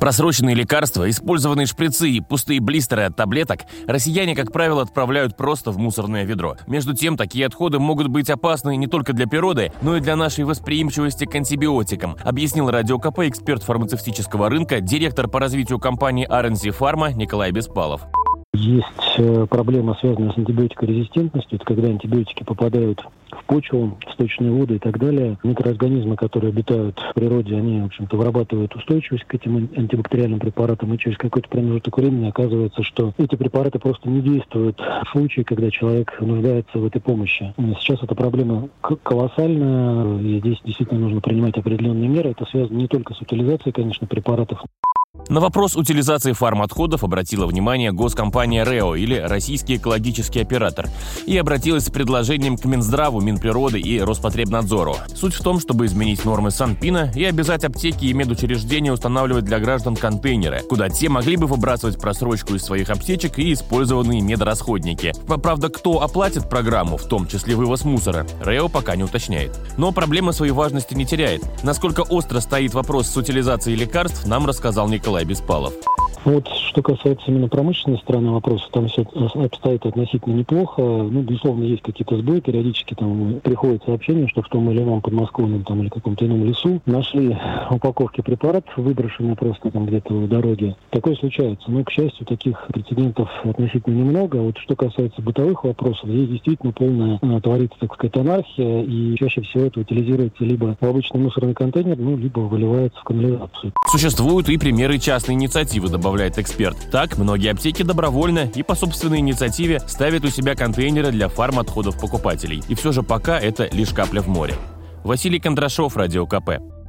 Просроченные лекарства, использованные шприцы и пустые блистеры от таблеток россияне, как правило, отправляют просто в мусорное ведро. Между тем, такие отходы могут быть опасны не только для природы, но и для нашей восприимчивости к антибиотикам, объяснил Радио КП эксперт фармацевтического рынка, директор по развитию компании RNC Pharma Николай Беспалов. Есть э, проблема, связанная с антибиотикорезистентностью. Это когда антибиотики попадают в почву, в сточные воды и так далее. Микроорганизмы, которые обитают в природе, они, в общем-то, вырабатывают устойчивость к этим антибактериальным препаратам, и через какой-то промежуток времени оказывается, что эти препараты просто не действуют в случае, когда человек нуждается в этой помощи. Сейчас эта проблема колоссальная, и здесь действительно нужно принимать определенные меры. Это связано не только с утилизацией, конечно, препаратов, на вопрос утилизации фармотходов обратила внимание госкомпания РЭО или Российский экологический оператор и обратилась с предложением к Минздраву, Минприроды и Роспотребнадзору. Суть в том, чтобы изменить нормы Санпина и обязать аптеки и медучреждения устанавливать для граждан контейнеры, куда те могли бы выбрасывать просрочку из своих аптечек и использованные медрасходники. Правда, кто оплатит программу, в том числе вывоз мусора, РЭО пока не уточняет. Но проблема своей важности не теряет. Насколько остро стоит вопрос с утилизацией лекарств, нам рассказал Николай Беспалов. Вот что касается именно промышленной стороны вопроса, там все обстоит относительно неплохо. Ну, безусловно, есть какие-то сбои, периодически там приходят сообщения, что в том или ином подмосковном там, или каком-то ином лесу нашли упаковки препаратов, выброшенные просто там где-то в дороге. Такое случается. Но, к счастью, таких прецедентов относительно немного. Вот что касается бытовых вопросов, здесь действительно полная а, творится, так сказать, анархия, и чаще всего это утилизируется либо в обычный мусорный контейнер, ну, либо выливается в канализацию. Существуют и примеры частной инициативы, добавляет эксперт. Так, многие аптеки добровольно и по собственной инициативе ставят у себя контейнеры для фарм-отходов покупателей. И все же пока это лишь капля в море. Василий Кондрашов, Радио КП.